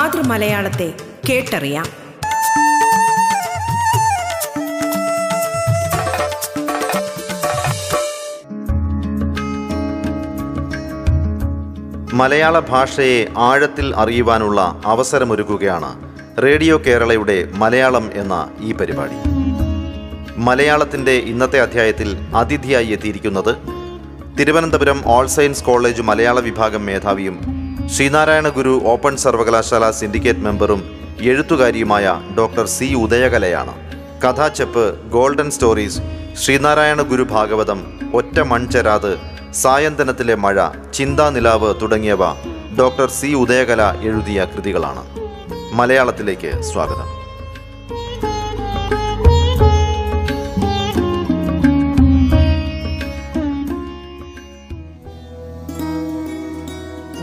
മാതൃമലയാളത്തെ കേട്ടറിയാം. മലയാള ഭാഷയെ ആഴത്തിൽ അറിയുവാനുള്ള അവസരമൊരുക്കുകയാണ് റേഡിയോ കേരളയുടെ മലയാളം എന്ന ഈ പരിപാടി. മലയാളത്തിന്റെ ഇന്നത്തെ അധ്യായത്തിൽ അതിഥിയായി എത്തിയിരിക്കുന്നത് തിരുവനന്തപുരം ഓൾ സയൻസ് കോളേജ് മലയാള വിഭാഗം മേധാവിയും ശ്രീനാരായണ ഗുരു ഓപ്പൺ സർവകലാശാല സിൻഡിക്കേറ്റ് മെമ്പറും എഴുത്തുകാരിയുമായ ഡോക്ടർ സി ഉദയകലയാണ്. കഥാചെപ്പ് ഗോൾഡൻ സ്റ്റോറീസ് ശ്രീനാരായണ ഗുരു ഭാഗവതം ഒറ്റ മൺചെരാത് സായന്തനത്തിലെ മഴ ചിന്താനിലാവ് തുടങ്ങിയവ ഡോക്ടർ സി ഉദയകല എഴുതിയ കൃതികളാണ്. മലയാളത്തിലേക്ക് സ്വാഗതം.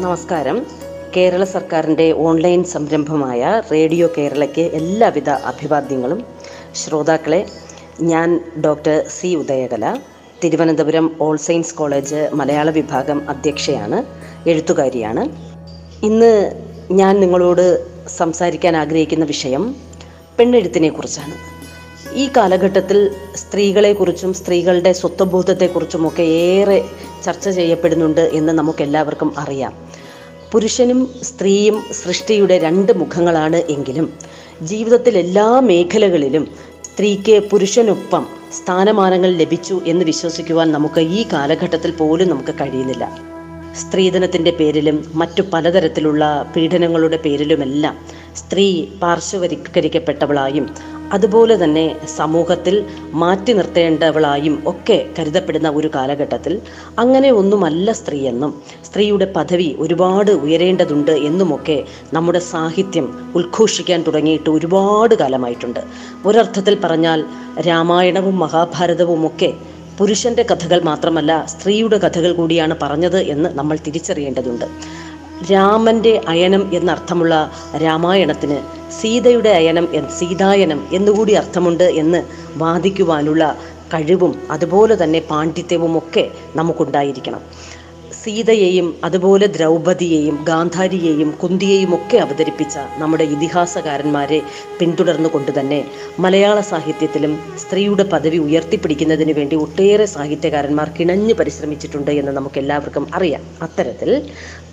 നമസ്കാരം. കേരള സർക്കാരിന്റെ ഓൺലൈൻ സംരംഭമായ റേഡിയോ കേരളയ്ക്ക് എല്ലാവിധ അഭിവാദ്യങ്ങളും. ശ്രോതാക്കളെ ഞാൻ doctor C Udayakala Thiruvananthapuram all saints college മലയാള വിഭാഗം അധ്യക്ഷയാണ് എഴുത്തുകാരിയാണ്. ഇന്ന് ഞാൻ നിങ്ങളോട് സംസാരിക്കാൻ ആഗ്രഹിക്കുന്ന വിഷയം പെണ്ണെഴുത്തിനെ കുറിച്ചാണ്. ഈ കാലഘട്ടത്തിൽ സ്ത്രീകളെക്കുറിച്ചും സ്ത്രീകളുടെ സ്വത്വബോധത്തെക്കുറിച്ചുമൊക്കെ ഏറെ ചർച്ച ചെയ്യപ്പെടുന്നുണ്ട് എന്ന് നമുക്കെല്ലാവർക്കും അറിയാം. പുരുഷനും സ്ത്രീയും സൃഷ്ടിയുടെ രണ്ട് മുഖങ്ങളാണ് എങ്കിലും ജീവിതത്തിൽ എല്ലാ മേഖലകളിലും സ്ത്രീക്ക് പുരുഷനൊപ്പം സ്ഥാനമാനങ്ങൾ ലഭിച്ചു എന്ന് വിശ്വസിക്കുവാൻ നമുക്ക് ഈ കാലഘട്ടത്തിൽ പോലും നമുക്ക് കഴിയുന്നില്ല. സ്ത്രീധനത്തിന്റെ പേരിലും മറ്റു പലതരത്തിലുള്ള പീഡനങ്ങളുടെ പേരിലുമെല്ലാം സ്ത്രീ പാർശ്വവൽക്കരിക്കപ്പെട്ടവളായും അതുപോലെ തന്നെ സമൂഹത്തിൽ മാറ്റി നിർത്തേണ്ടവളായും ഒക്കെ കരുതപ്പെടുന്ന ഒരു കാലഘട്ടത്തിൽ അങ്ങനെ ഒന്നുമല്ല സ്ത്രീയെന്നും സ്ത്രീയുടെ പദവി ഒരുപാട് ഉയരേണ്ടതുണ്ട് എന്നുമൊക്കെ നമ്മുടെ സാഹിത്യം ഉദ്ഘോഷിക്കാൻ തുടങ്ങിയിട്ട് ഒരുപാട് കാലമായിട്ടുണ്ട്. ഒരർത്ഥത്തിൽ പറഞ്ഞാൽ രാമായണവും മഹാഭാരതവും ഒക്കെ പുരുഷന്റെ കഥകൾ മാത്രമല്ല സ്ത്രീയുടെ കഥകൾ കൂടിയാണ് പറഞ്ഞത് എന്ന് നമ്മൾ തിരിച്ചറിയേണ്ടതുണ്ട്. രാമന്റെ അയനം എന്നർത്ഥമുള്ള രാമായണത്തിന് സീതയുടെ അയനം സീതായനം എന്നുകൂടി അർത്ഥമുണ്ട് എന്ന് വാദിക്കുവാനുള്ള കഴിവും അതുപോലെ തന്നെ പാണ്ഡിത്യവും ഒക്കെ നമുക്കുണ്ടായിരിക്കണം. സീതയെയും അതുപോലെ ദ്രൗപതിയെയും ഗാന്ധാരിയെയും കുന്തിയെയും ഒക്കെ അവതരിപ്പിച്ച നമ്മുടെ ഇതിഹാസകാരന്മാരെ പിന്തുടർന്നു കൊണ്ട് തന്നെ മലയാള സാഹിത്യത്തിലും സ്ത്രീയുടെ പദവി ഉയർത്തിപ്പിടിക്കുന്നതിന് വേണ്ടി ഒട്ടേറെ സാഹിത്യകാരന്മാർ കിണഞ്ഞു പരിശ്രമിച്ചിട്ടുണ്ട് എന്ന് നമുക്ക് എല്ലാവർക്കും അറിയാം. അത്തരത്തിൽ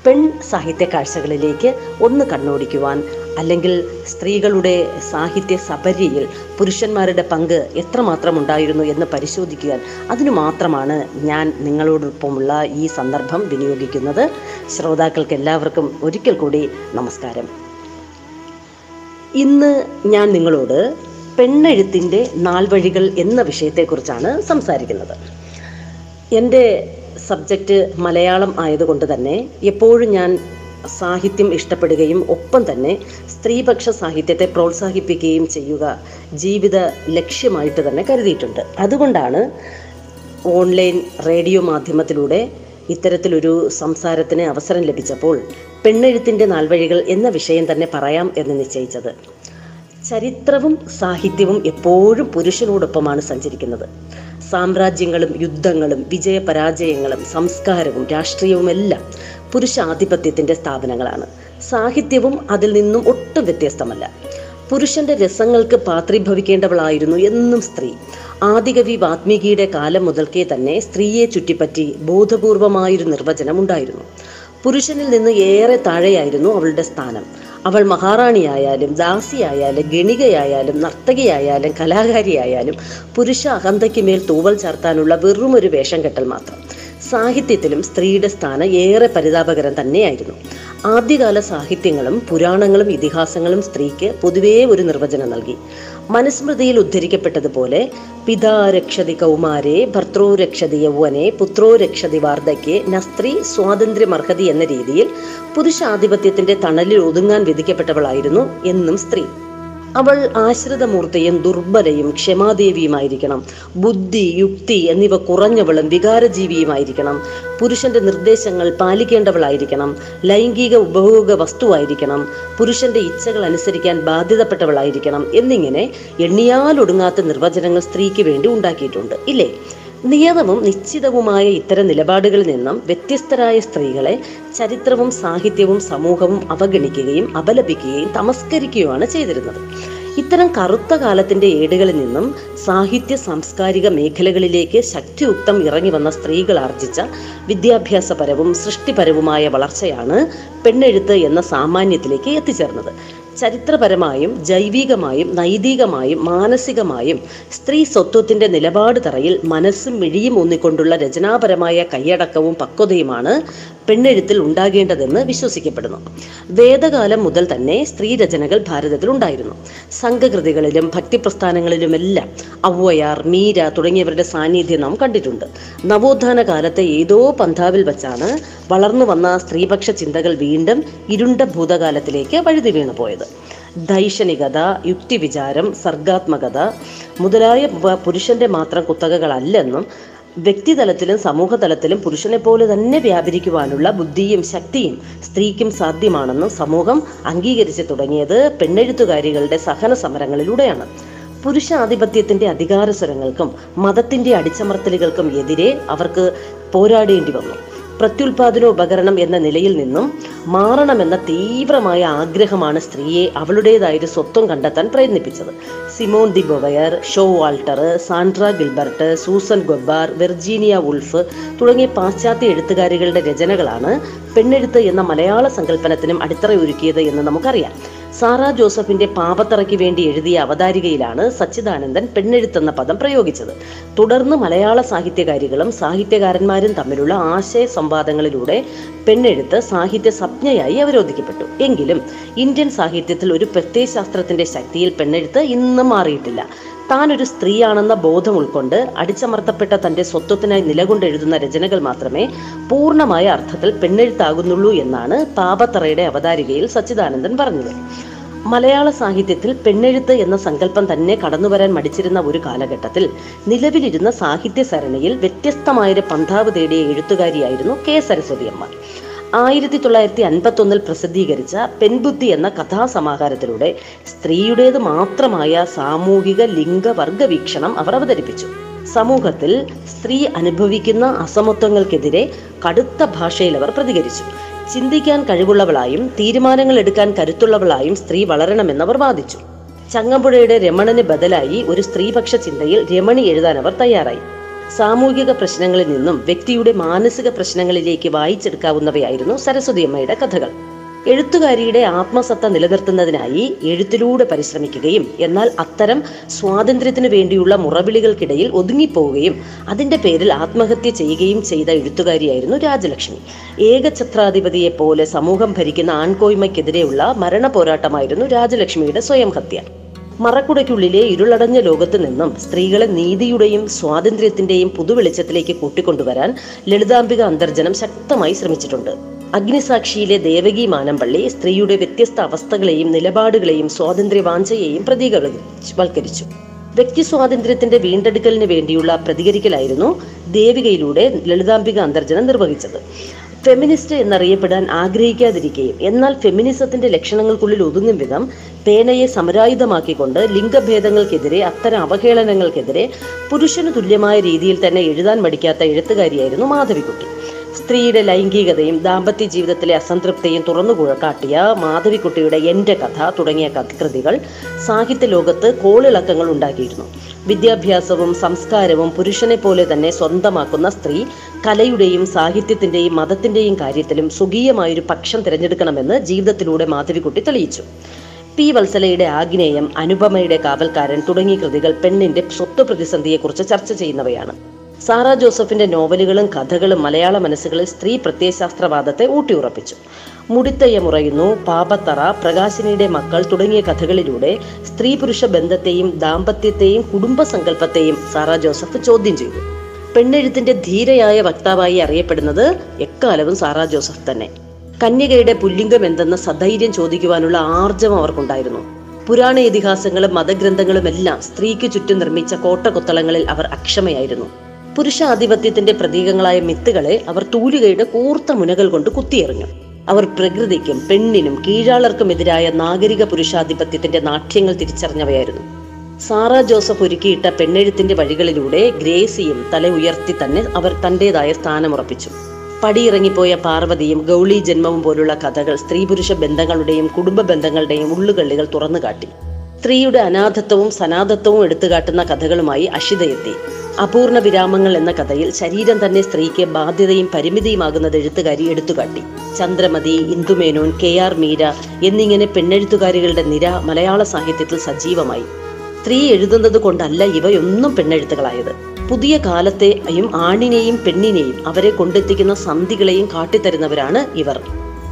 പെൺ സാഹിത്യ കാഴ്ചകളിലേക്ക് ഒന്ന് കണ്ണോടിക്കുവാൻ അല്ലെങ്കിൽ സ്ത്രീകളുടെ സാഹിത്യ സപര്യയിൽ പുരുഷന്മാരുടെ പങ്ക് എത്രമാത്രം ഉണ്ടായിരുന്നു എന്ന് പരിശോധിക്കുവാൻ അതിനു മാത്രമാണ് ഞാൻ നിങ്ങളോടൊപ്പമുള്ള ഈ സന്ദർഭം വിനിയോഗിക്കുന്നത്. ശ്രോതാക്കൾക്ക് എല്ലാവർക്കും ഒരിക്കൽ കൂടി നമസ്കാരം. ഇന്ന് ഞാൻ നിങ്ങളോട് പെണ്ണെഴുത്തിന്റെ നാൾവഴികൾ എന്ന വിഷയത്തെക്കുറിച്ചാണ് സംസാരിക്കുന്നത്. എന്റെ സബ്ജക്റ്റ് മലയാളം ആയതുകൊണ്ട് തന്നെ എപ്പോഴും ഞാൻ സാഹിത്യം ഇഷ്ടപ്പെടുകയും ഒപ്പം തന്നെ സ്ത്രീപക്ഷ സാഹിത്യത്തെ പ്രോത്സാഹിപ്പിക്കുകയും ചെയ്യുക ജീവിത ലക്ഷ്യമായിട്ട് തന്നെ കരുതിയിട്ടുണ്ട്. അതുകൊണ്ടാണ് ഓൺലൈൻ റേഡിയോ മാധ്യമത്തിലൂടെ ഇത്തരത്തിലൊരു സംസാരത്തിന് അവസരം ലഭിച്ചപ്പോൾ പെണ്ണെഴുത്തിന്റെ നാൾവഴികൾ എന്ന വിഷയം തന്നെ പറയാം എന്ന് നിശ്ചയിച്ചത്. ചരിത്രവും സാഹിത്യവും എപ്പോഴും പുരുഷനോടൊപ്പമാണ് സഞ്ചരിക്കുന്നത്. സാമ്രാജ്യങ്ങളും യുദ്ധങ്ങളും വിജയപരാജയങ്ങളും സംസ്കാരവും രാഷ്ട്രീയവും എല്ലാം പുരുഷ ആധിപത്യത്തിന്റെ സ്ഥാപനങ്ങളാണ്. സാഹിത്യവും അതിൽ നിന്നും ഒട്ടും വ്യത്യസ്തമല്ല. പുരുഷന്റെ രസങ്ങൾക്ക് പാത്രീഭവിക്കേണ്ടവളായിരുന്നു എന്നും സ്ത്രീ. ആദികവി വാത്മീകിയുടെ കാലം മുതൽക്കേ തന്നെ സ്ത്രീയെ ചുറ്റിപ്പറ്റി ബോധപൂർവമായൊരു നിർവചനം ഉണ്ടായിരുന്നു. പുരുഷനിൽ നിന്ന് ഏറെ താഴെയായിരുന്നു അവളുടെ സ്ഥാനം. അവൾ മഹാറാണിയായാലും ദാസിയായാലും ഗണികയായാലും നർത്തകിയായാലും കലാകാരിയായാലും പുരുഷ അഹന്തയ്ക്ക് മേൽ തൂവൽ ചാർത്താനുള്ള വെറുമൊരു വേഷം കെട്ടൽ മാത്രം. സാഹിത്യത്തിലും സ്ത്രീയുടെ സ്ഥാനം ഏറെ പരിതാപകരം തന്നെയായിരുന്നു. ആദ്യകാല സാഹിത്യങ്ങളും പുരാണങ്ങളും ഇതിഹാസങ്ങളും സ്ത്രീക്ക് പൊതുവേ ഒരു നിർവചനം നൽകി. മനുസ്മൃതിയിൽ ഉദ്ധരിക്കപ്പെട്ടതുപോലെ പിതാ രക്ഷതി കൗമാരെ ഭർത്തോരക്ഷതി യൗവനെ പുത്രോ രക്ഷതി വാർദ്ധക്യെ നസ്ത്രീ സ്വാതന്ത്ര്യമർഹതി എന്ന രീതിയിൽ പുരുഷാധിപത്യത്തിന്റെ തണലിൽ ഒതുങ്ങാൻ വിധിക്കപ്പെട്ടവളായിരുന്നു എന്നും സ്ത്രീ. അവൾ ആശ്രിതമൂർത്തയും ദുർബലയും ക്ഷമാദേവിയുമായിരിക്കണം. ബുദ്ധി യുക്തി എന്നിവ കുറഞ്ഞവളും വികാരജീവിയുമായിരിക്കണം. പുരുഷന്റെ നിർദ്ദേശങ്ങൾ പാലിക്കേണ്ടവളായിരിക്കണം. ലൈംഗിക ഉപഭോഗ വസ്തുവായിരിക്കണം. പുരുഷന്റെ ഇച്ഛകൾ അനുസരിക്കാൻ ബാധ്യതപ്പെട്ടവളായിരിക്കണം എന്നിങ്ങനെ എണ്ണിയാലൊടുങ്ങാത്ത നിർവചനങ്ങൾ സ്ത്രീക്ക് വേണ്ടി ഉണ്ടാക്കിയിട്ടുണ്ട്. ഇല്ലേ? നിയതവും നിശ്ചിതവുമായ ഇത്തരം നിലപാടുകളിൽ നിന്നും വ്യത്യസ്തരായ സ്ത്രീകളെ ചരിത്രവും സാഹിത്യവും സമൂഹവും അവഗണിക്കുകയും അപലപിക്കുകയും തമസ്കരിക്കുകയുമാണ് ചെയ്തിരുന്നത്. ഇത്തരം കറുത്ത കാലത്തിന്റെ ഏടുകളിൽ നിന്നും സാഹിത്യ സാംസ്കാരിക മേഖലകളിലേക്ക് ശക്തിയുക്തം ഇറങ്ങി വന്ന സ്ത്രീകൾ ആർജിച്ച വിദ്യാഭ്യാസപരവും സൃഷ്ടിപരവുമായ വളർച്ചയാണ് പെണ്ണെഴുത്ത് എന്ന സാമാന്യത്തിലേക്ക് എത്തിച്ചേർന്നത്. ചരിത്രപരമായും ജൈവികമായും നൈതികമായും മാനസികമായും സ്ത്രീ സ്വത്വത്തിന്റെ നിലപാട് തറയിൽ മനസ്സും മിഴിയും ഊന്നിക്കൊണ്ടുള്ള രചനാപരമായ കൈയടക്കവും പക്വതയുമാണ് പെണ്ണെഴുത്തിൽ ഉണ്ടാകേണ്ടതെന്ന് വിശ്വസിക്കപ്പെടുന്നു. വേദകാലം മുതൽ തന്നെ സ്ത്രീ രചനകൾ ഭാരതത്തിൽ ഉണ്ടായിരുന്നു. സംഘകൃതികളിലും ഭക്തിപ്രസ്ഥാനങ്ങളിലുമെല്ലാം ഔവയാർ മീര തുടങ്ങിയവരുടെ സാന്നിധ്യം നാം കണ്ടിട്ടുണ്ട്. നവോത്ഥാന കാലത്തെ ഏതോ പന്ഥാവിൽ വച്ചാണ് വളർന്നു വന്ന സ്ത്രീപക്ഷ ചിന്തകൾ വീണ്ടും ഇരുണ്ട ഭൂതകാലത്തിലേക്ക് വഴുതി വീണു പോയത്. ദൈക്ഷണികത യുക്തിവിചാരം സർഗാത്മകത മുതലായ പുരുഷന്റെ മാത്രം കുത്തകകളല്ലെന്നും വ്യക്തിതലത്തിലും സമൂഹതലത്തിലും പുരുഷനെ പോലെ തന്നെ വ്യാപരിക്കുവാനുള്ള ബുദ്ധിയും ശക്തിയും സ്ത്രീക്കും സാധ്യമാണെന്നും സമൂഹം അംഗീകരിച്ചു തുടങ്ങിയത് പെണ്ണെഴുത്തുകാരികളുടെ സഹന സമരങ്ങളിലൂടെയാണ്. പുരുഷാധിപത്യത്തിന്റെ അധികാരസ്വരങ്ങൾക്കും മതത്തിന്റെ അടിച്ചമർത്തലുകൾക്കും എതിരെ അവർക്ക് പോരാടേണ്ടി വന്നു. പ്രത്യുൽപാദന ഉപകരണം എന്ന നിലയിൽ നിന്നും മാറണമെന്ന തീവ്രമായ ആഗ്രഹമാണ് സ്ത്രീയെ അവളുടേതായൊരു സ്വത്വം കണ്ടെത്താൻ പ്രയത്നിപ്പിച്ചത്. Simone de Beauvoir Showalter Sandra Gilbert Susan Gubar Virginia Woolf തുടങ്ങിയ പാശ്ചാത്യ എഴുത്തുകാരികളുടെ രചനകളാണ് പെണ്ണെഴുത്ത് എന്ന മലയാള സങ്കല്പനത്തിനും അടിത്തറയൊരുക്കിയത് എന്ന് നമുക്കറിയാം. സാറ ജോസഫിന്റെ പാപത്തറയ്ക്ക് വേണ്ടി എഴുതിയ അവതാരികയിലാണ് സച്ചിദാനന്ദൻ പെണ്ണെഴുത്തെന്ന പദം പ്രയോഗിച്ചത്. തുടർന്ന് മലയാള സാഹിത്യകാരികളും സാഹിത്യകാരന്മാരും തമ്മിലുള്ള ആശയ സംവാദങ്ങളിലൂടെ പെണ്ണെഴുത്ത് സാഹിത്യ സംജ്ഞയായി അവരോധിക്കപ്പെട്ടു. എങ്കിലും ഇന്ത്യൻ സാഹിത്യത്തിൽ ഒരു പ്രത്യയശാസ്ത്രത്തിന്റെ ശക്തിയിൽ പെണ്ണെഴുത്ത് ഇന്നും മാറിയിട്ടില്ല. താൻ ഒരു സ്ത്രീയാണെന്ന ബോധം ഉൾക്കൊണ്ട് അടിച്ചമർത്തപ്പെട്ട തന്റെ സ്വത്വത്തിനായി നിലകൊണ്ട് എഴുതുന്ന രചനകൾ മാത്രമേ പൂർണമായ അർത്ഥത്തിൽ പെണ്ണെഴുത്താകുന്നുള്ളൂ എന്നാണ് പാപത്തറയുടെ അവതാരികയിൽ സച്ചിദാനന്ദൻ പറഞ്ഞത്. മലയാള സാഹിത്യത്തിൽ പെണ്ണെഴുത്ത് എന്ന സങ്കല്പം തന്നെ കടന്നുവരാൻ മടിച്ചിരുന്ന ഒരു കാലഘട്ടത്തിൽ നിലവിലിരുന്ന സാഹിത്യ സരണിയിൽ വ്യത്യസ്തമായൊരു പന്ഥാവ് തേടിയ എഴുത്തുകാരിയായിരുന്നു കെ സരസ്വതിയമ്മ. ആയിരത്തി തൊള്ളായിരത്തി അൻപത്തി ഒന്നിൽ പ്രസിദ്ധീകരിച്ച പെൺബുദ്ധി എന്ന കഥാസമാഹാരത്തിലൂടെ സ്ത്രീയുടേത് മാത്രമായ സാമൂഹിക ലിംഗവർഗ വീക്ഷണം അവർ അവതരിപ്പിച്ചു. സമൂഹത്തിൽ സ്ത്രീ അനുഭവിക്കുന്ന അസമത്വങ്ങൾക്കെതിരെ കടുത്ത ഭാഷയിൽ അവർ പ്രതികരിച്ചു. ചിന്തിക്കാൻ കഴിവുള്ളവളായും തീരുമാനങ്ങൾ എടുക്കാൻ കരുത്തുള്ളവളായും സ്ത്രീ വളരണമെന്ന് അവർ വാദിച്ചു. ചങ്ങമ്പുഴയുടെ രമണന് ബദലായി ഒരു സ്ത്രീപക്ഷ ചിന്തയിൽ രമണി എഴുതാൻ അവർ തയ്യാറായി. സാമൂഹിക പ്രശ്നങ്ങളിൽ നിന്നും വ്യക്തിയുടെ മാനസിക പ്രശ്നങ്ങളിലേക്ക് വായിച്ചെടുക്കാവുന്നവയായിരുന്നു സരസ്വതിയമ്മയുടെ കഥകൾ. എഴുത്തുകാരിയുടെ ആത്മസത്ത നിലനിർത്തുന്നതിനായി എഴുത്തിലൂടെ പരിശ്രമിക്കുകയും എന്നാൽ അത്തരം സ്വാതന്ത്ര്യത്തിനു വേണ്ടിയുള്ള മുറവിളികൾക്കിടയിൽ ഒതുങ്ങിപ്പോവുകയും അതിന്റെ പേരിൽ ആത്മഹത്യ ചെയ്യുകയും ചെയ്ത എഴുത്തുകാരിയായിരുന്നു രാജലക്ഷ്മി. ഏകഛത്രാധിപതിയെ പോലെ സമൂഹം ഭരിക്കുന്ന ആൺകോയ്മയ്ക്കെതിരെയുള്ള മരണ പോരാട്ടമായിരുന്നു രാജലക്ഷ്മിയുടെ സ്വയം ഹത്യ മറക്കുടയ്ക്കുള്ളിലെ ഇരുളടഞ്ഞ ലോകത്ത് നിന്നും സ്ത്രീകളെ നീതിയുടെയും സ്വാതന്ത്ര്യത്തിന്റെയും പുതുവെളിച്ചത്തിലേക്ക് കൂട്ടിക്കൊണ്ടുവരാൻ ലളിതാംബിക അന്തർജനം ശക്തമായി ശ്രമിച്ചിട്ടുണ്ട്. അഗ്നിസാക്ഷിയിലെ ദേവകി മാനമ്പള്ളി സ്ത്രീയുടെ വ്യത്യസ്ത അവസ്ഥകളെയും നിലപാടുകളെയും സ്വാതന്ത്ര്യ സ്വാതന്ത്ര്യവാഞ്ചയെയും പ്രതീകവൽക്കരിച്ചു വ്യക്തി സ്വാതന്ത്ര്യത്തിന്റെ വീണ്ടെടുക്കലിന് വേണ്ടിയുള്ള പ്രതികരിക്കലായിരുന്നു ദേവികയിലൂടെ ലളിതാംബിക അന്തർജനം നിർവഹിച്ചത്. ഫെമിനിസ്റ്റ് എന്നറിയപ്പെടാൻ ആഗ്രഹിക്കാതിരിക്കുകയും എന്നാൽ ഫെമിനിസത്തിന്റെ ലക്ഷണങ്ങൾക്കുള്ളിൽ ഒതുങ്ങും വിധം പേനയെ സമരായുധമാക്കിക്കൊണ്ട് ലിംഗഭേദങ്ങൾക്കെതിരെ അത്തരം അവഹേളനങ്ങൾക്കെതിരെ പുരുഷന് തുല്യമായ രീതിയിൽ തന്നെ എഴുതാൻ മടിക്കാത്ത എഴുത്തുകാരിയായിരുന്നു മാധവിക്കുട്ടി. സ്ത്രീയുടെ ലൈംഗികതയും ദാമ്പത്യ ജീവിതത്തിലെ അസംതൃപ്തിയും തുറന്നു കാട്ടിയ മാധവിക്കുട്ടിയുടെ എന്റെ കഥ തുടങ്ങിയ കൃതികൾ സാഹിത്യ ലോകത്ത് കോളിളക്കങ്ങൾ ഉണ്ടാക്കിയിരുന്നു. വിദ്യാഭ്യാസവും സംസ്കാരവും പുരുഷനെ പോലെ തന്നെ സ്വന്തമാക്കുന്ന സ്ത്രീ കലയുടെയും സാഹിത്യത്തിന്റെയും മതത്തിന്റെയും കാര്യത്തിലും സ്വകീയമായൊരു പക്ഷം തിരഞ്ഞെടുക്കണമെന്ന് ജീവിതത്തിലൂടെ മാധവിക്കുട്ടി തെളിയിച്ചു. പി. വത്സലയുടെ ആഗ്നേയം അനുപമയുടെ കാവൽക്കാരൻ തുടങ്ങിയ കൃതികൾ പെണ്ണിന്റെ സ്വത്ത് പ്രതിസന്ധിയെക്കുറിച്ച് ചർച്ച ചെയ്യുന്നവയാണ്. സാറ ജോസഫിന്റെ നോവലുകളും കഥകളും മലയാള മനസ്സുകളിൽ സ്ത്രീ പ്രത്യയശാസ്ത്രവാദത്തെ ഊട്ടിയുറപ്പിച്ചു. മുടിത്തയ്യ മുറയുന്നു പാപത്തറ പ്രകാശിനിയുടെ മക്കൾ തുടങ്ങിയ കഥകളിലൂടെ സ്ത്രീ പുരുഷ ബന്ധത്തെയും ദാമ്പത്യത്തെയും കുടുംബ സങ്കല്പത്തെയും സാറ ജോസഫ് ചോദ്യം ചെയ്തു. പെണ്ണെഴുത്തിന്റെ ധീരയായ വക്താവായി അറിയപ്പെടുന്നത് എക്കാലവും സാറ ജോസഫ് തന്നെ. കന്യകയുടെ പുല്ലിംഗം എന്തെന്ന് സധൈര്യം ചോദിക്കുവാനുള്ള ആർജവം അവർക്കുണ്ടായിരുന്നു. പുരാണ ഇതിഹാസങ്ങളും മതഗ്രന്ഥങ്ങളുമെല്ലാം സ്ത്രീക്ക് ചുറ്റും നിർമ്മിച്ച കോട്ടകൊത്തളങ്ങളിൽ അവർ അക്ഷമയായിരുന്നു. പുരുഷാധിപത്യത്തിന്റെ പ്രതീകങ്ങളായ മിത്തുകളെ അവർ തൂലികയുടെ കൂർത്ത മുനകൾ കൊണ്ട് കുത്തിയെറിഞ്ഞു. അവർ പ്രകൃതിക്കും പെണ്ണിനും കീഴാളർക്കുമെതിരായ നാഗരിക പുരുഷാധിപത്യത്തിന്റെ നാട്യങ്ങൾ തിരിച്ചറിഞ്ഞവയായിരുന്നു. സാറ ജോസഫ് ഒരുക്കിയിട്ട പെണ്ണെഴുത്തിന്റെ വഴികളിലൂടെ ഗ്രേസിയും തല ഉയർത്തി തന്നെ അവർ തന്റേതായ സ്ഥാനമുറപ്പിച്ചു. പടിയിറങ്ങിപ്പോയ പാർവതിയും ഗൗളി ജന്മവും പോലുള്ള കഥകൾ സ്ത്രീ പുരുഷ ബന്ധങ്ങളുടെയും കുടുംബ ബന്ധങ്ങളുടെയും ഉള്ളുകള്ളികൾ തുറന്നു കാട്ടി സ്ത്രീയുടെ അനാഥത്വവും സനാഥത്വവും എടുത്തുകാട്ടുന്ന കഥകളുമായി അഷിതയെത്തി അപൂർണ വിരാമങ്ങൾ എന്ന കഥയിൽ ശരീരം തന്നെ സ്ത്രീക്ക് ബാധ്യതയും പരിമിതിയുമാകുന്നത് എഴുത്തുകാരി എടുത്തുകാട്ടി. ചന്ദ്രമതി ഇന്ദുമേനോൻ കെ ആർ മീര എന്നിങ്ങനെ പെണ്ണെഴുത്തുകാരികളുടെ നിര മലയാള സാഹിത്യത്തിൽ സജീവമായി. സ്ത്രീ എഴുതുന്നത് കൊണ്ടല്ല ഇവയൊന്നും പെണ്ണെഴുത്തുകളായത്. പുതിയ കാലത്തെയും ആണിനെയും പെണ്ണിനെയും അവരെ കൊണ്ടെത്തിക്കുന്ന സന്ധികളെയും കാട്ടിത്തരുന്നവരാണ് ഇവർ.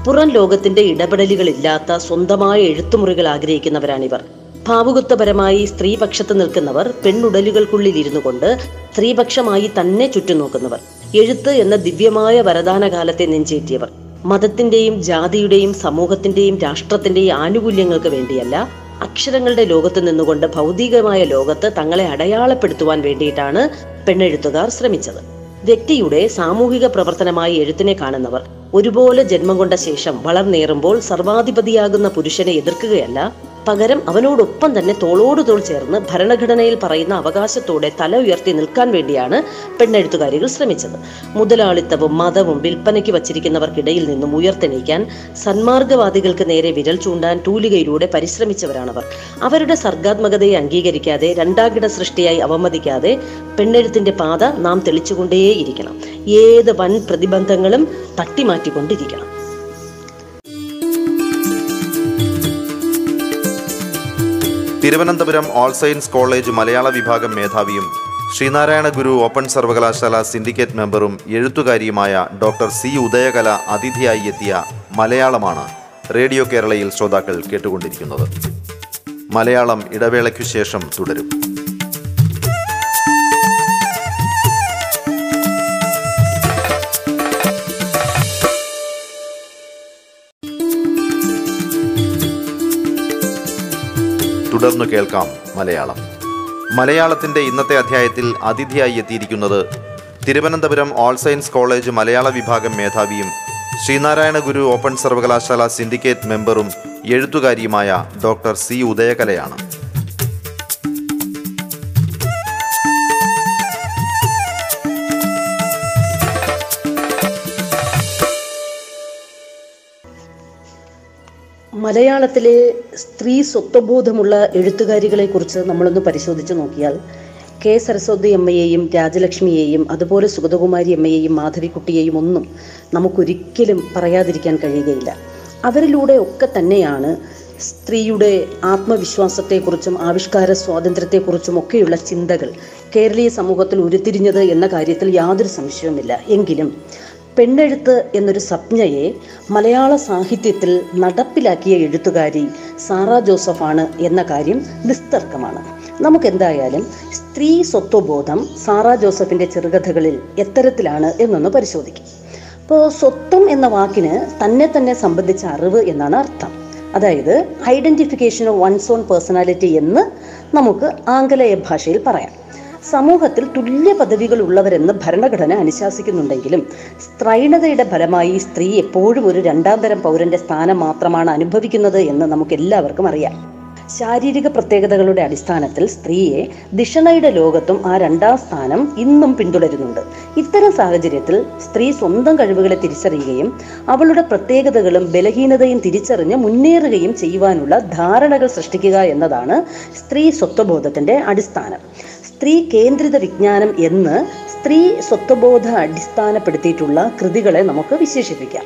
പുറം ലോകത്തിന്റെ ഇടപെടലുകളില്ലാത്ത സ്വന്തമായ എഴുത്തുമുറികൾ ആഗ്രഹിക്കുന്നവരാണിവർ. ഭാവുകത്വപരമായി സ്ത്രീപക്ഷത്ത് നിൽക്കുന്നവർ പെണ്ണുടലുകൾക്കുള്ളിൽ ഇരുന്നു കൊണ്ട് സ്ത്രീപക്ഷമായി തന്നെ ചുറ്റുനോക്കുന്നവർ എഴുത്ത് എന്ന ദിവ്യമായ വരദാന കാലത്തെ നെഞ്ചേറ്റിയവർ. മതത്തിന്റെയും ജാതിയുടെയും സമൂഹത്തിന്റെയും രാഷ്ട്രത്തിന്റെയും ആനുകൂല്യങ്ങൾക്ക് വേണ്ടിയല്ല അക്ഷരങ്ങളുടെ ലോകത്ത് നിന്നുകൊണ്ട് ഭൗതികമായ ലോകത്ത് തങ്ങളെ അടയാളപ്പെടുത്തുവാൻ വേണ്ടിയിട്ടാണ് പെണ്ണെഴുത്തുകാർ ശ്രമിച്ചത്. വ്യക്തിയുടെ സാമൂഹിക പ്രവർത്തനമായി എഴുത്തിനെ കാണുന്നവർ ഒരുപോലെ ജന്മം കൊണ്ട ശേഷം വളർന്നേറുമ്പോൾ സർവാധിപതിയാകുന്ന പുരുഷനെ എതിർക്കുകയല്ല പകരം അവനോടൊപ്പം തന്നെ തോളോട് തോൾ ചേർന്ന് ഭരണഘടനയിൽ പറയുന്ന അവകാശത്തോടെ തല ഉയർത്തി നിൽക്കാൻ വേണ്ടിയാണ് പെണ്ണെഴുത്തുകാരികൾ ശ്രമിച്ചത്. മുതലാളിത്തവും മതവും വിൽപ്പനയ്ക്ക് വച്ചിരിക്കുന്നവർക്കിടയിൽ നിന്നും ഉയർത്തെണീക്കാൻ സന്മാർഗവാദികൾക്ക് നേരെ വിരൽ ചൂണ്ടാൻ തൂലികയിലൂടെ പരിശ്രമിച്ചവരാണവർ. അവരുടെ സർഗാത്മകതയെ അംഗീകരിക്കാതെ രണ്ടാംകിട സൃഷ്ടിയായി അവമതിക്കാതെ പെണ്ണെഴുത്തിന്റെ പാത നാം തെളിച്ചുകൊണ്ടേയിരിക്കണം. ഏത് വൻ പ്രതിബന്ധങ്ങളും തട്ടിമാറ്റിക്കൊണ്ടിരിക്കണം. തിരുവനന്തപുരം ഓൾ സയൻസ് കോളേജ് മലയാള വിഭാഗം മേധാവിയും ശ്രീനാരായണ ഗുരു ഓപ്പൺ സർവകലാശാല സിൻഡിക്കേറ്റ് മെമ്പറും എഴുത്തുകാരിയുമായ ഡോക്ടർ സി ഉദയകല അതിഥിയായി എത്തിയ മലയാളമാണ് റേഡിയോ കേരളയിൽ ശ്രോതാക്കൾ കേട്ടുകൊണ്ടിരിക്കുന്നത്. മലയാളം ഇടവേളയ്ക്കു ശേഷം തുടരും. തുടർന്നു കേൾക്കാം മലയാളം. മലയാളത്തിന്റെ ഇന്നത്തെ അധ്യായത്തിൽ അതിഥിയായി എത്തിയിരിക്കുന്നത് തിരുവനന്തപുരം ഓൾ സയൻസ് കോളേജ് മലയാള വിഭാഗം മേധാവിയും ശ്രീനാരായണ ഗുരു ഓപ്പൺ സർവകലാശാല സിൻഡിക്കേറ്റ് മെമ്പറും എഴുത്തുകാരിയുമായ ഡോക്ടർ സി ഉദയകലയാണ്. മലയാളത്തിലെ സ്ത്രീ സ്വത്വബോധമുള്ള എഴുത്തുകാരികളെ കുറിച്ച് നമ്മളൊന്ന് പരിശോധിച്ച് നോക്കിയാൽ കെ സരസ്വതി അമ്മയെയും രാജലക്ഷ്മിയെയും അതുപോലെ സുഗതകുമാരി അമ്മയെയും മാധവിക്കുട്ടിയെയും ഒന്നും നമുക്കൊരിക്കലും പറയാതിരിക്കാൻ കഴിയുകയില്ല. അവരിലൂടെ ഒക്കെ തന്നെയാണ് സ്ത്രീയുടെ ആത്മവിശ്വാസത്തെക്കുറിച്ചും ആവിഷ്കാര സ്വാതന്ത്ര്യത്തെക്കുറിച്ചും ഒക്കെയുള്ള ചിന്തകൾ കേരളീയ സമൂഹത്തിൽ ഉരുത്തിരിഞ്ഞത് എന്ന കാര്യത്തിൽ യാതൊരു സംശയവുമില്ല. എങ്കിലും പെണ്ണെഴുത്ത് എന്നൊരു സംജ്ഞയെ മലയാള സാഹിത്യത്തിൽ നടപ്പിലാക്കിയ എഴുത്തുകാരി സാറാ ജോസഫാണ് എന്ന കാര്യം നിസ്തർക്കമാണ്. നമുക്കെന്തായാലും സ്ത്രീ സ്വത്വബോധം സാറാ ജോസഫിന്റെ ചെറുകഥകളിൽ എത്തരത്തിലാണ് എന്നൊന്ന് പരിശോധിക്കും. അപ്പോൾ സ്വത്വം എന്ന വാക്കിന് തന്നെ തന്നെ സംബന്ധിച്ച അറിവ് എന്നാണ് അർത്ഥം. അതായത് identification of one's own personality എന്ന് നമുക്ക് ആംഗലേയ ഭാഷയിൽ പറയാം. സമൂഹത്തിൽ തുല്യ പദവികൾ ഉള്ളവരെന്ന് ഭരണഘടന അനുശാസിക്കുന്നുണ്ടെങ്കിലും സ്ത്രൈണതയുടെ ഫലമായി സ്ത്രീ എപ്പോഴും ഒരു രണ്ടാം തരം പൗരന്റെ സ്ഥാനം മാത്രമാണ് അനുഭവിക്കുന്നത് എന്ന് നമുക്ക് എല്ലാവർക്കും അറിയാം. ശാരീരിക പ്രത്യേകതകളുടെ അടിസ്ഥാനത്തിൽ സ്ത്രീയെ ദിഷണയുടെ ലോകത്തും ആ രണ്ടാം സ്ഥാനം ഇന്നും പിന്തുടരുന്നുണ്ട്. ഇത്തരം സാഹചര്യത്തിൽ സ്ത്രീ സ്വന്തം കഴിവുകളെ തിരിച്ചറിയുകയും അവളുടെ പ്രത്യേകതകളും ബലഹീനതയും തിരിച്ചറിഞ്ഞ് മുന്നേറുകയും ചെയ്യുവാനുള്ള ധാരണകൾ സൃഷ്ടിക്കുക എന്നതാണ് സ്ത്രീ സ്വത്വബോധത്തിന്റെ അടിസ്ഥാനം. സ്ത്രീ കേന്ദ്രിത വിജ്ഞാനം എന്ന് സ്ത്രീ സ്വത്വബോധ അടിസ്ഥാനപ്പെടുത്തിയിട്ടുള്ള കൃതികളെ നമുക്ക് വിശേഷിപ്പിക്കാം.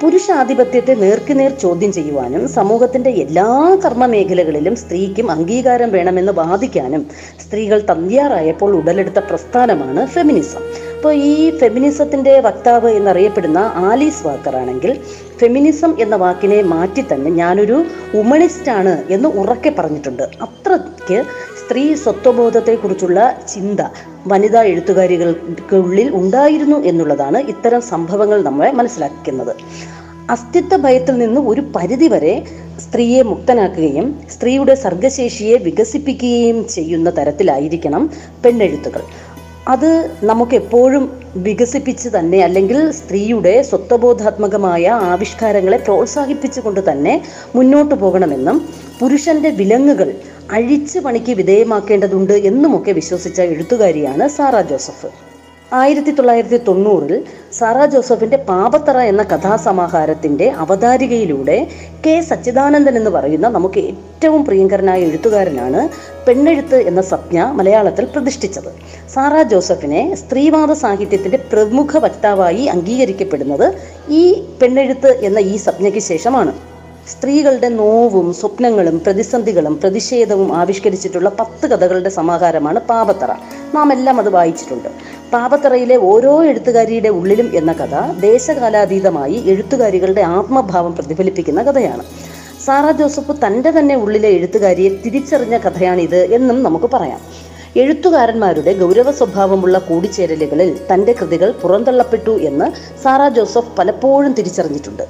പുരുഷാധിപത്യത്തെ നേർക്കുനേർ ചോദ്യം ചെയ്യുവാനും സമൂഹത്തിന്റെ എല്ലാ കർമ്മ മേഖലകളിലും സ്ത്രീക്കും അംഗീകാരം വേണമെന്ന് വാദിക്കാനും സ്ത്രീകൾ തയ്യാറായപ്പോൾ ഉടലെടുത്ത പ്രസ്ഥാനമാണ് ഫെമിനിസം. അപ്പോൾ ഈ ഫെമിനിസത്തിന്റെ വക്താവ് എന്നറിയപ്പെടുന്ന ആലീസ് വാക്കർ ആണെങ്കിൽ ഫെമിനിസം എന്ന വാക്കിനെ മാറ്റി തന്നെ ഞാനൊരു വുമണിസ്റ്റ് ആണ് എന്ന് ഉറക്കെ പറഞ്ഞിട്ടുണ്ട്. അത്രയ്ക്ക് സ്ത്രീ സ്വത്വബോധത്തെക്കുറിച്ചുള്ള ചിന്ത വനിതാ എഴുത്തുകാരികൾക്കുള്ളിൽ ഉണ്ടായിരുന്നു എന്നുള്ളതാണ് ഇത്തരം സംഭവങ്ങൾ നമ്മളെ മനസ്സിലാക്കുന്നത്. അസ്തിത്വ ഭയത്തിൽ നിന്ന് ഒരു പരിധിവരെ സ്ത്രീയെ മുക്തനാക്കുകയും സ്ത്രീയുടെ സർഗശേഷിയെ വികസിപ്പിക്കുകയും ചെയ്യുന്ന തരത്തിലായിരിക്കണം പെണ്ണെഴുത്തുകൾ. അത് നമുക്ക് എപ്പോഴും വികസിപ്പിച്ച് തന്നെ അല്ലെങ്കിൽ സ്ത്രീയുടെ സ്വത്വബോധാത്മകമായ ആവിഷ്കാരങ്ങളെ പ്രോത്സാഹിപ്പിച്ചുകൊണ്ട് തന്നെ മുന്നോട്ട് പോകണമെന്നും പുരുഷന്റെ വിലങ്ങുകൾ അഴിച്ചു പണിക്ക് വിധേയമാക്കേണ്ടതുണ്ട് എന്നുമൊക്കെ വിശ്വസിച്ച എഴുത്തുകാരിയാണ് സാറ ജോസഫ്. ആയിരത്തി തൊള്ളായിരത്തി തൊണ്ണൂറിൽ സാറ ജോസഫിന്റെ പാപത്തറ എന്ന കഥാസമാഹാരത്തിന്റെ അവതാരികയിലൂടെ കെ. സച്ചിദാനന്ദൻ എന്ന് പറയുന്ന നമുക്ക് ഏറ്റവും പ്രിയങ്കരനായ എഴുത്തുകാരനാണ് പെണ്ണെഴുത്ത് എന്ന സംജ്ഞ മലയാളത്തിൽ പ്രതിഷ്ഠിച്ചത്. സാറ ജോസഫിനെ സ്ത്രീവാദ സാഹിത്യത്തിന്റെ പ്രമുഖ വക്താവായി അംഗീകരിക്കപ്പെടുന്നത് ഈ പെണ്ണെഴുത്ത് എന്ന ഈ സംജ്ഞയ്ക്ക് ശേഷമാണ്. സ്ത്രീകളുടെ നോവും സ്വപ്നങ്ങളും പ്രതിസന്ധികളും പ്രതിഷേധവും ആവിഷ്കരിച്ചിട്ടുള്ള പത്ത് കഥകളുടെ സമാഹാരമാണ് പാപത്തറ. നാം എല്ലാം അത് വായിച്ചിട്ടുണ്ട്. പാപത്തറയിലെ ഓരോ എഴുത്തുകാരിയുടെ ഉള്ളിലും എന്ന കഥ ദേശകാലാതീതമായി എഴുത്തുകാരികളുടെ ആത്മഭാവം പ്രതിഫലിപ്പിക്കുന്ന കഥയാണ്. സാറ ജോസഫ് തന്റെ തന്നെ ഉള്ളിലെ എഴുത്തുകാരിയെ തിരിച്ചറിഞ്ഞ കഥയാണിത് എന്നും നമുക്ക് പറയാം. എഴുത്തുകാരന്മാരുടെ ഗൗരവ സ്വഭാവമുള്ള കൂടിച്ചേരലുകളിൽ തന്റെ കൃതികൾ പുറന്തള്ളപ്പെട്ടു എന്ന് സാറാ ജോസഫ് പലപ്പോഴും തിരിച്ചറിഞ്ഞിട്ടുണ്ട്.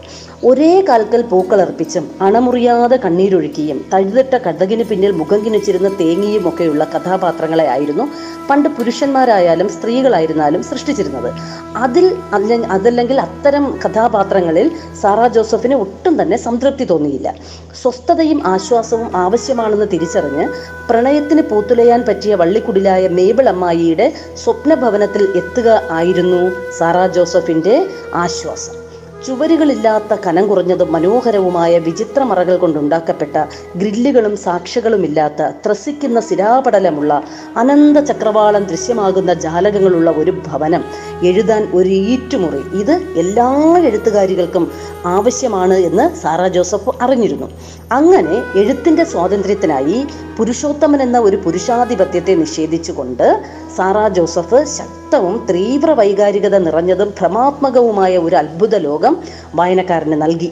ഒരേ കാൽക്കൽ പൂക്കളർപ്പിച്ചും അണമുറിയാതെ കണ്ണീരൊഴുക്കിയും തഴുതിട്ട കഥകിന് പിന്നിൽ മുഖം കിനിച്ചിരുന്ന തേങ്ങിയും ഒക്കെയുള്ള കഥാപാത്രങ്ങളെ ആയിരുന്നു പണ്ട് പുരുഷന്മാരായാലും സ്ത്രീകളായിരുന്നാലും സൃഷ്ടിച്ചിരുന്നത്. അതിൽ അതല്ലെങ്കിൽ അത്തരം കഥാപാത്രങ്ങളിൽ സാറാ ജോസഫിന് ഒട്ടും തന്നെ സംതൃപ്തി തോന്നിയില്ല. സ്വസ്ഥതയും ആശ്വാസവും ആവശ്യമാണെന്ന് തിരിച്ചറിഞ്ഞ് പ്രണയത്തിന് പൂത്തുലയാൻ പറ്റിയ വള്ളിക്കുടിലായ മേബിൾ അമ്മായിയുടെ സ്വപ്നഭവനത്തിൽ എത്തുക ആയിരുന്നു സാറാ ജോസഫിന്റെ ആശ്വാസം. ചുവരുകളില്ലാത്ത കനം കുറഞ്ഞതും മനോഹരവുമായ വിചിത്രമറകൾ കൊണ്ടുണ്ടാക്കപ്പെട്ട ഗ്രില്ലുകളും സാക്ഷികളുമില്ലാത്ത ത്രസിക്കുന്ന സിരാപടലമുള്ള അനന്ത ചക്രവാളം ദൃശ്യമാകുന്ന ജാലകങ്ങളുള്ള ഒരു ഭവനം. എഴുതാൻ ഒരു ഈറ്റുമുറി. ഇത് എല്ലാ എഴുത്തുകാരികൾക്കും ആവശ്യമാണ് എന്ന് സാറ ജോസഫ് അറിഞ്ഞിരുന്നു. അങ്ങനെ എഴുത്തിന്റെ സ്വാതന്ത്ര്യത്തിനായി പുരുഷോത്തമൻ എന്ന ഒരു പുരുഷാധിപത്യത്തെ നിഷേധിച്ചുകൊണ്ട് സാറ ജോസഫ് ശക്തവും തീവ്ര വൈകാരികത നിറഞ്ഞതും ഭ്രമാത്മകവുമായ ഒരു അത്ഭുത ലോകം വായനക്കാരന് നൽകി.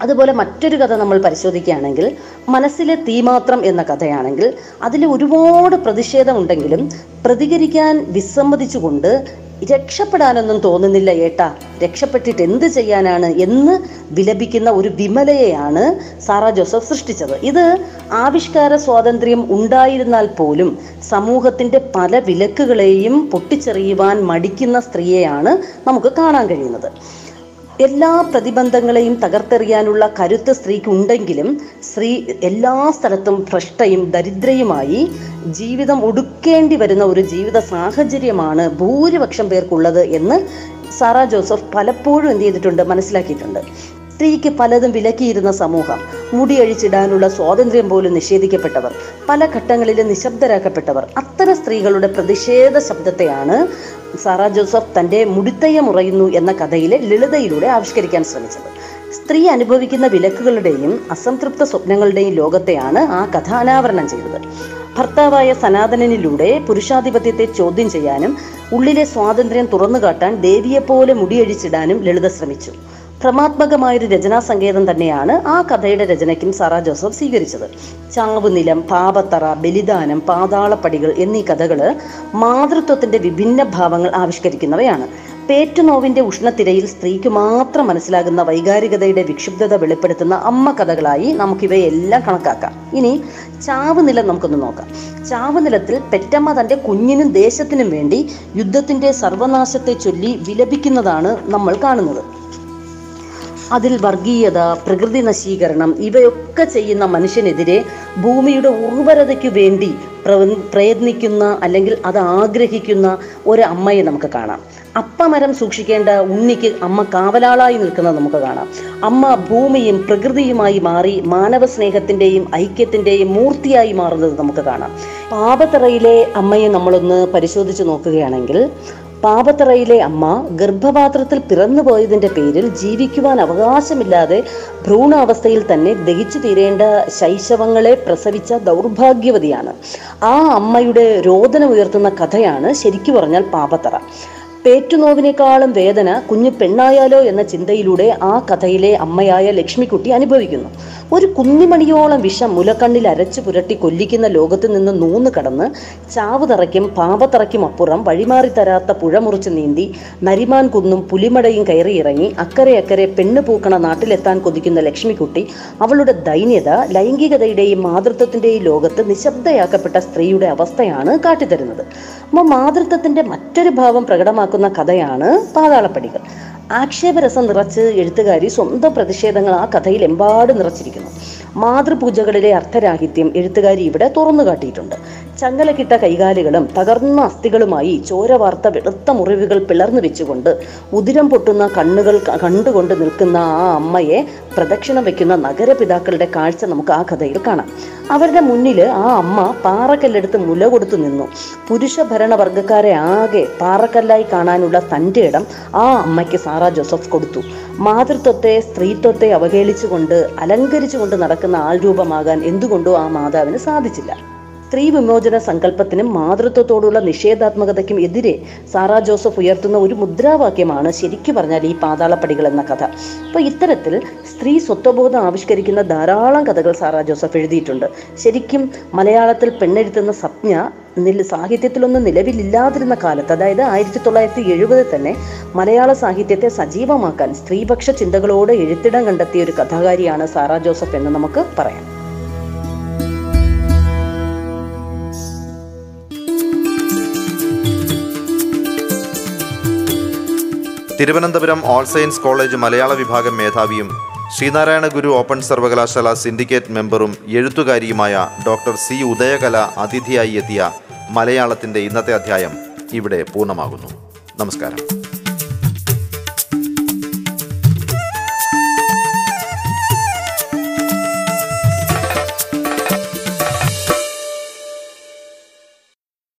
അതുപോലെ മറ്റൊരു കഥ നമ്മൾ പരിശോധിക്കുകയാണെങ്കിൽ മനസ്സിലെ തീമാത്രം എന്ന കഥയാണെങ്കിൽ അതിൽ ഒരുപാട് പ്രതിഷേധമുണ്ടെങ്കിലും പ്രതികരിക്കാൻ വിസമ്മതിച്ചുകൊണ്ട് രക്ഷപ്പെടാനൊന്നും തോന്നുന്നില്ല ഏട്ടാ. രക്ഷപ്പെട്ടിട്ട് എന്ത് ചെയ്യാനാണ് എന്ന് വിലപിക്കുന്ന ഒരു വിമലയെയാണ് സാറ ജോസഫ് സൃഷ്ടിച്ചത്. ഇത് ആവിഷ്കാര സ്വാതന്ത്ര്യം ഉണ്ടായിരുന്നാൽ പോലും സമൂഹത്തിന്റെ പല വിലക്കുകളെയും പൊട്ടിച്ചെറിയുവാൻ മടിക്കുന്ന സ്ത്രീയെയാണ് നമുക്ക് കാണാൻ കഴിയുന്നത്. എല്ലാ പ്രതിബന്ധങ്ങളെയും തകർത്തെറിയാനുള്ള കരുത്ത് സ്ത്രീക്ക് ഉണ്ടെങ്കിലും സ്ത്രീ എല്ലാ സ്ഥലത്തും ഭ്രഷ്ടയും ദരിദ്രയുമായി ജീവിതം ഒടുക്കേണ്ടി വരുന്ന ഒരു ജീവിത സാഹചര്യമാണ് ഭൂരിപക്ഷം പേർക്കുള്ളത് എന്ന് സാറ ജോസഫ് പലപ്പോഴും എന്ത് ചെയ്തിട്ടുണ്ട് മനസ്സിലാക്കിയിട്ടുണ്ട്. സ്ത്രീക്ക് പലതും വിലക്കിയിരുന്ന സമൂഹം മുടിയഴിച്ചിടാനുള്ള സ്വാതന്ത്ര്യം പോലും നിഷേധിക്കപ്പെട്ടവർ പല ഘട്ടങ്ങളിലും നിശബ്ദരാക്കപ്പെട്ടവർ അത്തരം സ്ത്രീകളുടെ പ്രതിഷേധ ശബ്ദത്തെയാണ് സാറ ജോസഫ് തന്റെ മുടിത്തയ്യ മുറയുന്നു എന്ന കഥയിലെ ലളിതയിലൂടെ ആവിഷ്കരിക്കാൻ ശ്രമിച്ചത്. സ്ത്രീ അനുഭവിക്കുന്ന വിലക്കുകളുടെയും അസംതൃപ്ത സ്വപ്നങ്ങളുടെയും ലോകത്തെയാണ് ആ കഥ അനാവരണം ചെയ്തത്. ഭർത്താവായ സനാതനനിലൂടെ പുരുഷാധിപത്യത്തെ ചോദ്യം ചെയ്യാനും ഉള്ളിലെ സ്വാതന്ത്ര്യം തുറന്നുകാട്ടാൻ ദേവിയെപ്പോലെ മുടിയഴിച്ചിടാനും ലളിത ശ്രമിച്ചു. ഭ്രമാത്മകമായൊരു രചനാ സങ്കേതം തന്നെയാണ് ആ കഥയുടെ രചനയ്ക്കും സാറ ജോസഫ് സ്വീകരിച്ചത്. ചാവുനിലം പാപത്തറ ബലിദാനം പാതാളപ്പടികൾ എന്നീ കഥകൾ മാതൃത്വത്തിന്റെ വിഭിന്ന ഭാവങ്ങൾ ആവിഷ്കരിക്കുന്നവയാണ്. പേറ്റുനോവിന്റെ ഉഷ്ണത്തിരയിൽ സ്ത്രീക്ക് മാത്രം മനസ്സിലാകുന്ന വൈകാരികതയുടെ വിക്ഷുബ്ധത വെളിപ്പെടുത്തുന്ന അമ്മ കഥകളായി നമുക്കിവയെല്ലാം കണക്കാക്കാം. ഇനി ചാവുനിലം നമുക്കൊന്ന് നോക്കാം. ചാവുനിലത്തിൽ പെറ്റമ്മ തന്റെ കുഞ്ഞിനും ദേശത്തിനും വേണ്ടി യുദ്ധത്തിന്റെ സർവനാശത്തെ ചൊല്ലി വിലപിക്കുന്നതാണ് നമ്മൾ കാണുന്നത്. അതിൽ വർഗീയത പ്രകൃതി നശീകരണം ഇവയൊക്കെ ചെയ്യുന്ന മനുഷ്യനെതിരെ ഭൂമിയുടെ ഉർവരതയ്ക്ക് വേണ്ടി പ്രയത്നിക്കുന്ന അല്ലെങ്കിൽ അത് ആഗ്രഹിക്കുന്ന ഒരു അമ്മയെ നമുക്ക് കാണാം. അപ്പമരം സൂക്ഷിക്കേണ്ട ഉണ്ണിക്ക് അമ്മ കാവലാളായി നിൽക്കുന്നത് നമുക്ക് കാണാം. അമ്മ ഭൂമിയും പ്രകൃതിയുമായി മാറി മാനവ സ്നേഹത്തിന്റെയും ഐക്യത്തിന്റെയും മൂർത്തിയായി മാറുന്നത് നമുക്ക് കാണാം. പാപത്തറയിലെ അമ്മയെ നമ്മളൊന്ന് പരിശോധിച്ച് നോക്കുകയാണെങ്കിൽ പാപത്തറയിലെ അമ്മ ഗർഭപാത്രത്തിൽ പിറന്നു പോയതിന്റെ പേരിൽ ജീവിക്കുവാൻ അവകാശമില്ലാതെ ഭ്രൂണാവസ്ഥയിൽ തന്നെ ദഹിച്ചു തീരേണ്ട ശൈശവങ്ങളെ പ്രസവിച്ച ദൗർഭാഗ്യവതിയാണ്. ആ അമ്മയുടെ രോദനമുയർത്തുന്ന കഥയാണ് ശരിക്കു പറഞ്ഞാൽ പാപത്തറ. പേറ്റുനോവിനേക്കാളും വേദന കുഞ്ഞു പെണ്ണായാലോ എന്ന ചിന്തയിലൂടെ ആ കഥയിലെ അമ്മയായ ലക്ഷ്മിക്കുട്ടി അനുഭവിക്കുന്നു. ഒരു കുന്നിമണിയോളം വിഷം മുലക്കണ്ണിൽ അരച്ചു പുരട്ടി കൊല്ലിക്കുന്ന ലോകത്ത് നിന്ന് നൂന്ന് കടന്ന് ചാവുതറയ്ക്കും പാപത്തറയ്ക്കും അപ്പുറം വഴിമാറി തരാത്ത പുഴ മുറിച്ച് നീന്തി നരിമാൻ കുന്നും പുലിമടയും കയറിയിറങ്ങി അക്കരെ അക്കരെ പെണ്ണ് പൂക്കണ നാട്ടിലെത്താൻ കൊതിക്കുന്ന ലക്ഷ്മിക്കുട്ടി അവളുടെ ദൈന്യത ലൈംഗികതയുടെയും മാതൃത്വത്തിന്റെയും ലോകത്ത് നിശബ്ദയാക്കപ്പെട്ട സ്ത്രീയുടെ അവസ്ഥയാണ് കാട്ടിത്തരുന്നത്. അപ്പോൾ മാതൃത്വത്തിന്റെ മറ്റൊരു ഭാവം പ്രകടമാക്കുന്ന കഥയാണ് പാതാളപ്പടികൾ. ആക്ഷേപരസം നിറച്ച് എഴുത്തുകാരി സ്വന്തം പ്രതിഷേധങ്ങൾ ആ കഥയിൽ എമ്പാടും നിറച്ചിരിക്കുന്നു. മാതൃപൂജകളിലെ അർത്ഥരാഹിത്യം എഴുത്തുകാരി ഇവിടെ തുറന്നു കാട്ടിയിട്ടുണ്ട്. ചങ്ങലക്കിട്ട കൈകാലുകളും തകർന്ന അസ്ഥികളുമായി ചോര വാർത്ത വെളുത്ത മുറിവുകൾ പിളർന്നു വെച്ചുകൊണ്ട് ഉദിരം പൊട്ടുന്ന കണ്ണുകൾ കണ്ടുകൊണ്ട് നിൽക്കുന്ന ആ അമ്മയെ പ്രദക്ഷിണം വെക്കുന്ന നഗരപിതാക്കളുടെ കാഴ്ച നമുക്ക് ആ കഥയിൽ കാണാം. അവരുടെ മുന്നിൽ ആ അമ്മ പാറക്കല്ലെടുത്ത് മുല കൊടുത്തു നിന്നു. പുരുഷ ഭരണവർഗക്കാരെ ആകെ പാറക്കല്ലായി കാണാനുള്ള തന്റെ ഇടം ആ അമ്മയ്ക്ക് സാറാ ജോസഫ് കൊടുത്തു. മാതൃത്വത്തെ സ്ത്രീത്വത്തെ അവഹേളിച്ചുകൊണ്ട് അലങ്കരിച്ചുകൊണ്ട് നടക്കുന്ന ആൾരൂപമാകാൻ എന്തുകൊണ്ടോ ആ മാതാവിന് സാധിച്ചില്ല. സ്ത്രീ വിമോചന സങ്കല്പത്തിനും മാതൃത്വത്തോടുള്ള നിഷേധാത്മകതയ്ക്കും എതിരെ സാറാ ജോസഫ് ഉയർത്തുന്ന ഒരു മുദ്രാവാക്യമാണ് ശരിക്കു പറഞ്ഞാൽ ഈ പാതാളപ്പടികൾ എന്ന കഥ. അപ്പോൾ ഇത്തരത്തിൽ സ്ത്രീ സ്വത്വബോധം ആവിഷ്കരിക്കുന്ന ധാരാളം കഥകൾ സാറാ ജോസഫ് എഴുതിയിട്ടുണ്ട്. ശരിക്കും മലയാളത്തിൽ പെണ്ണെഴുത്തുന്ന സ്വപ്ന നില സാഹിത്യത്തിലൊന്നും നിലവിലില്ലാതിരുന്ന കാലത്ത് അതായത് ആയിരത്തി തൊള്ളായിരത്തി എഴുപതിൽ തന്നെ മലയാള സാഹിത്യത്തെ സജീവമാക്കാൻ സ്ത്രീപക്ഷ ചിന്തകളോട് എഴുത്തിടം കണ്ടെത്തിയ ഒരു കഥാകാരിയാണ് സാറാ ജോസഫ് എന്ന് നമുക്ക് പറയാം. തിരുവനന്തപുരം ഓൾ സയൻസ് കോളേജ് മലയാള വിഭാഗം മേധാവിയും ശ്രീനാരായണ ഗുരു ഓപ്പൺ സർവകലാശാല സിൻഡിക്കേറ്റ് മെമ്പറും എഴുത്തുകാരിയുമായ ഡോക്ടർ സി ഉദയകല അതിഥിയായി എത്തിയ മലയാളത്തിന്റെ ഇന്നത്തെ അധ്യായം ഇവിടെ പൂർണമാകുന്നു. നമസ്കാരം.